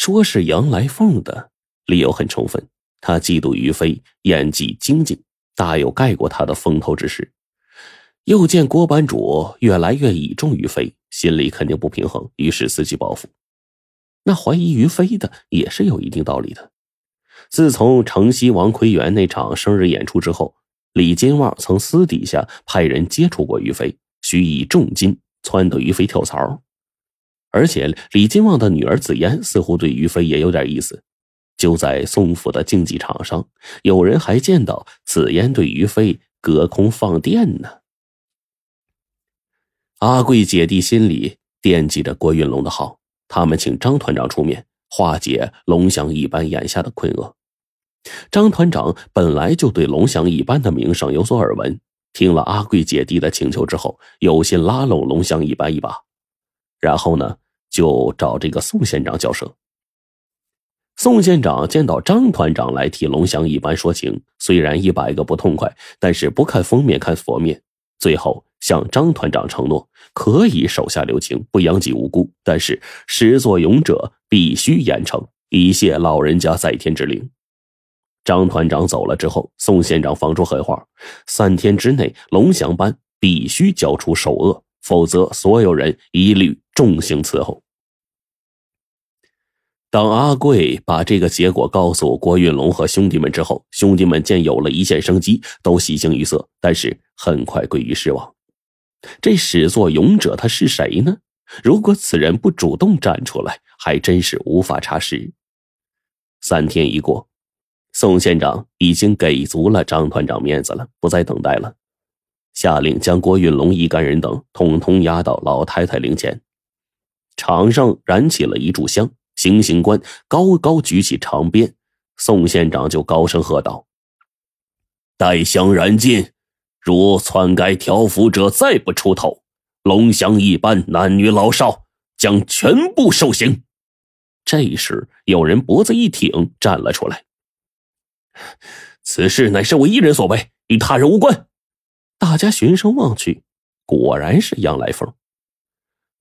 说是杨来凤的理由很充分，他嫉妒于飞演技精进，大有盖过他的风头之势。又见郭班主越来越倚重于飞，心里肯定不平衡，于是伺机报复。那怀疑于飞的也是有一定道理的。自从城西王奎元那场生日演出之后，李金旺曾私底下派人接触过于飞，许以重金撺掇于飞跳槽。而且李金旺的女儿紫嫣似乎对于飞也有点意思。就在宋府的竞技场上，有人还见到紫嫣对于飞隔空放电呢。阿贵姐弟心里惦记着郭云龙的好，他们请张团长出面化解龙翔一班眼下的困厄。张团长本来就对龙翔一班的名声有所耳闻，听了阿贵姐弟的请求之后，有心拉拢龙翔一班一把。然后呢，就找这个宋县长交涉。宋县长见到张团长来替龙翔一班说情，虽然一百个不痛快，但是不看封面看佛面，最后向张团长承诺可以手下留情，不殃及无辜，但是始作俑者必须严惩，以谢老人家在天之灵。张团长走了之后，宋县长放出狠话：三天之内，龙翔班必须交出首恶，否则所有人一律。重刑伺候。当阿贵把这个结果告诉郭云龙和兄弟们之后，兄弟们见有了一线生机，都喜形于色，但是很快归于失望。这始作俑者他是谁呢？如果此人不主动站出来，还真是无法查实。三天一过，宋县长已经给足了张团长面子了，不再等待了，下令将郭云龙一干人等统统押到老太太灵前。场上燃起了一炷香，行刑官高高举起长鞭，宋县长就高声喝道：“待香燃尽，如篡改条幅者再不出头，龙翔一般男女老少将全部受刑。”这时，有人脖子一挺，站了出来：“此事乃是我一人所为，与他人无关。”大家循声望去，果然是杨来凤。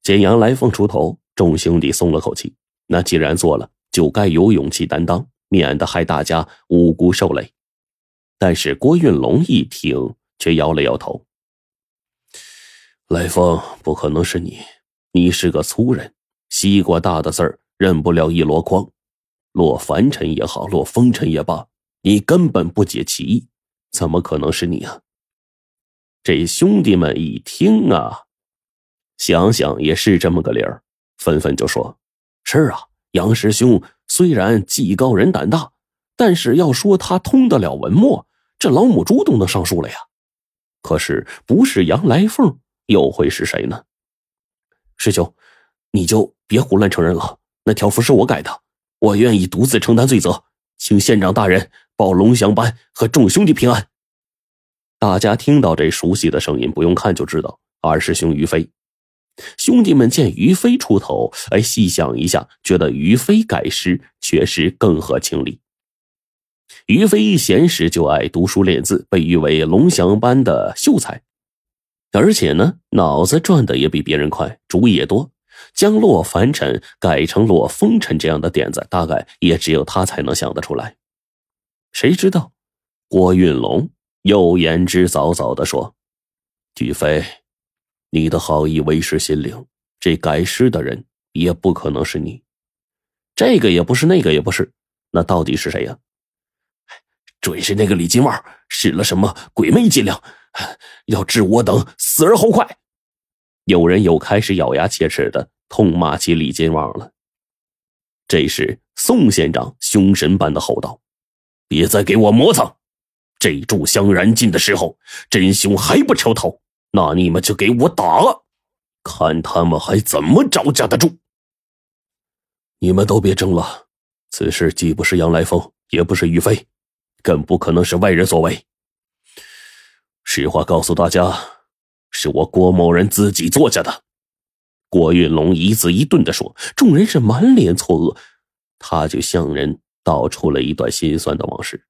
见杨来凤出头，众兄弟松了口气。那既然做了，就该有勇气担当，免得害大家无辜受累。但是郭运龙一听，却摇了摇头：“来凤，不可能是你，你是个粗人，西瓜大的字儿认不了一箩筐。落凡尘也好，落风尘也罢，你根本不解其意，怎么可能是你啊？”这兄弟们一听啊。想想也是这么个理儿，纷纷就说：“是啊，杨师兄虽然技高人胆大，但是要说他通得了文墨，这老母猪都能上树了呀。可是不是杨来凤，又会是谁呢？师兄，你就别胡乱承认了。那条幅是我改的，我愿意独自承担罪责，请县长大人保龙翔班和众兄弟平安。”大家听到这熟悉的声音，不用看就知道，二师兄于飞。兄弟们见于飞出头，哎，细想一下，觉得于飞改诗确实更合情理。于飞一闲时就爱读书练字，被誉为龙翔班的秀才，而且呢，脑子转的也比别人快，主意也多。将落凡尘改成落风尘这样的点子，大概也只有他才能想得出来。谁知道，郭运龙又言之凿凿的说：“于飞。”你的好意为师心领，这改诗的人也不可能是你，这个也不是，那个也不是，那到底是谁呀？准是那个李金旺使了什么鬼魅伎俩，要置我等死而后快。有人又开始咬牙切齿的痛骂起李金旺了。这时，宋县长凶神般的吼道：“别再给我磨蹭！这炷香燃尽的时候，真凶还不抽头。”那你们就给我打，看他们还怎么招架得住！你们都别争了，此事既不是杨来凤，也不是于飞，更不可能是外人所为。实话告诉大家，是我郭某人自己做下的。郭运龙一字一顿的说，众人是满脸错愕，他就向人道出了一段心酸的往事。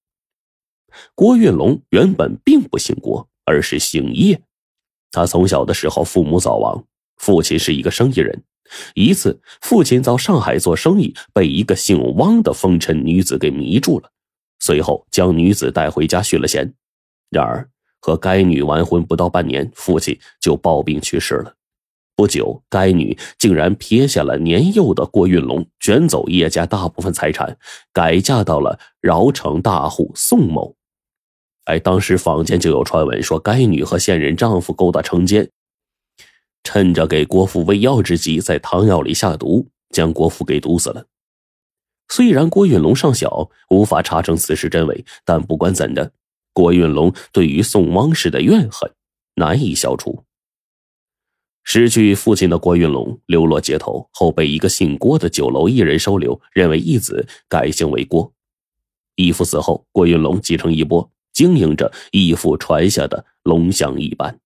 郭运龙原本并不姓郭，而是姓叶。他从小的时候，父母早亡，父亲是一个生意人，一次，父亲到上海做生意，被一个姓汪的风尘女子给迷住了，随后将女子带回家续了弦。然而，和该女完婚不到半年，父亲就暴病去世了。不久，该女竟然撇下了年幼的郭运龙，卷走叶家大部分财产，改嫁到了饶城大户宋某。哎，当时坊间就有传闻说，该女和现任丈夫勾搭成奸。趁着给郭父喂药之际，在汤药里下毒，将郭父给毒死了。虽然郭运龙尚小，无法查证此事真伪，但不管怎的，郭运龙对于宋汪氏的怨恨难以消除。失去父亲的郭运龙流落街头后，被一个姓郭的酒楼艺人收留，认为义子，改姓为郭。义父死后，郭运龙继承衣钵，经营着义父传下的龙翔一班。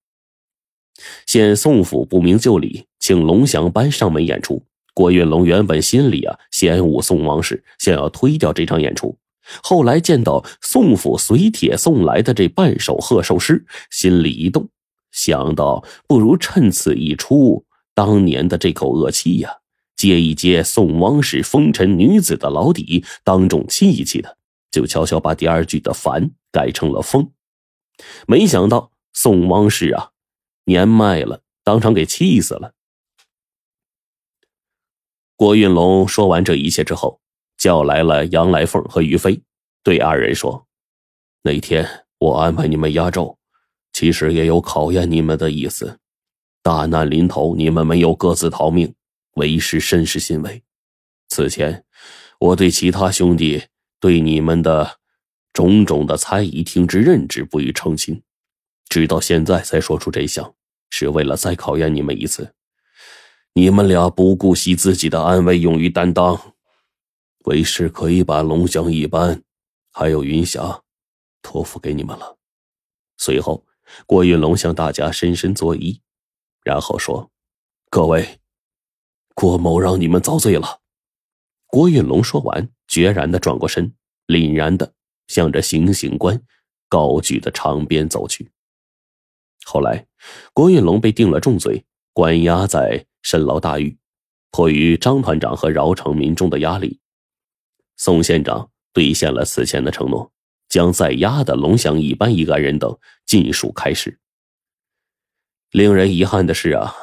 现宋府不明就里，请龙翔班上门演出。郭运龙原本心里啊嫌恶宋王氏，想要推掉这场演出。后来见到宋府随帖送来的这半首贺寿诗，心里一动，想到不如趁此一出当年的这口恶气呀，接一接宋王氏风尘女子的老底，当众气一气的，就悄悄把第二句的“烦”改成了“风”。没想到宋王氏啊。年迈了，当场给气死了。郭运龙说完这一切之后，叫来了杨来凤和于飞，对二人说：“那天我安排你们压轴，其实也有考验你们的意思。大难临头，你们没有各自逃命，为师甚是欣慰。此前，我对其他兄弟对你们的种种的猜疑、听之任之，不予澄清。”直到现在才说出真相，是为了再考验你们一次。你们俩不顾惜自己的安危，勇于担当，为师可以把龙翔一班，还有云霞，托付给你们了。随后，郭云龙向大家深深作揖，然后说：“各位，郭某让你们遭罪了。”郭云龙说完，决然的转过身，凛然的向着行刑官高举的长鞭走去。后来，郭运龙被定了重罪，关押在深牢大狱。迫于张团长和饶城民众的压力，宋县长兑现了此前的承诺，将在押的龙翔一班一干人等尽数开释。令人遗憾的是啊，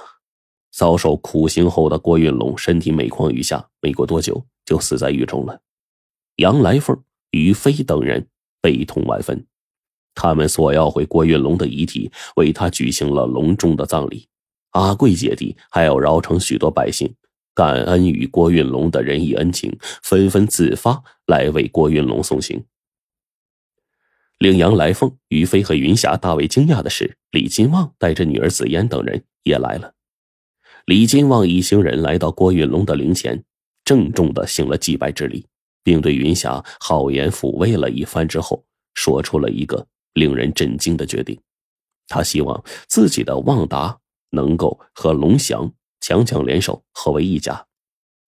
遭受苦刑后的郭运龙身体每况愈下，没过多久就死在狱中了。杨来凤、于飞等人悲痛万分。他们索要回郭运龙的遗体，为他举行了隆重的葬礼。阿贵姐弟还有饶城许多百姓，感恩于郭运龙的仁义恩情，纷纷自发来为郭运龙送行。令杨来凤、于飞和云霞大为惊讶的是，李金旺带着女儿紫嫣等人也来了。李金旺一行人来到郭运龙的灵前，郑重的行了祭拜之礼，并对云霞好言抚慰了一番之后，说出了一个。令人震惊的决定，他希望自己的旺达能够和龙翔强强联手，合为一家，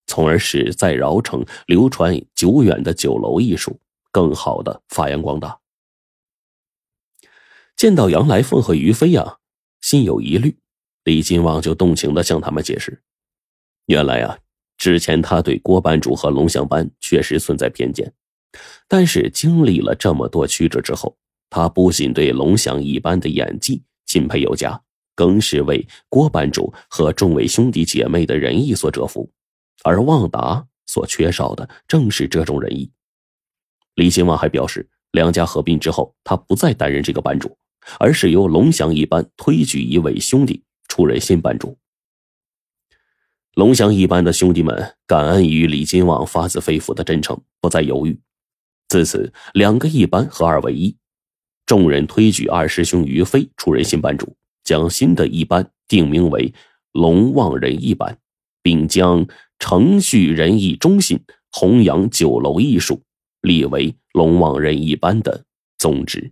从而使在饶城流传久远的酒楼艺术更好的发扬光大。见到杨来凤和于飞呀，心有疑虑，李金旺就动情的向他们解释：原来啊，之前他对郭班主和龙翔班确实存在偏见，但是经历了这么多曲折之后。他不仅对龙翔一班的演技钦佩有加，更是为郭班主和众位兄弟姐妹的仁义所折服，而旺达所缺少的正是这种仁义。李兴旺还表示，两家合并之后，他不再担任这个班主，而是由龙翔一班推举一位兄弟出任新班主。龙翔一班的兄弟们感恩于李金旺发自肺腑的真诚，不再犹豫。自此，两个一班合二为一。众人推举二师兄于飞出任新班主，将新的一班定名为“龙旺人一班”，并将程序仁义忠信、弘扬酒楼艺术立为“龙旺人一班”的宗旨。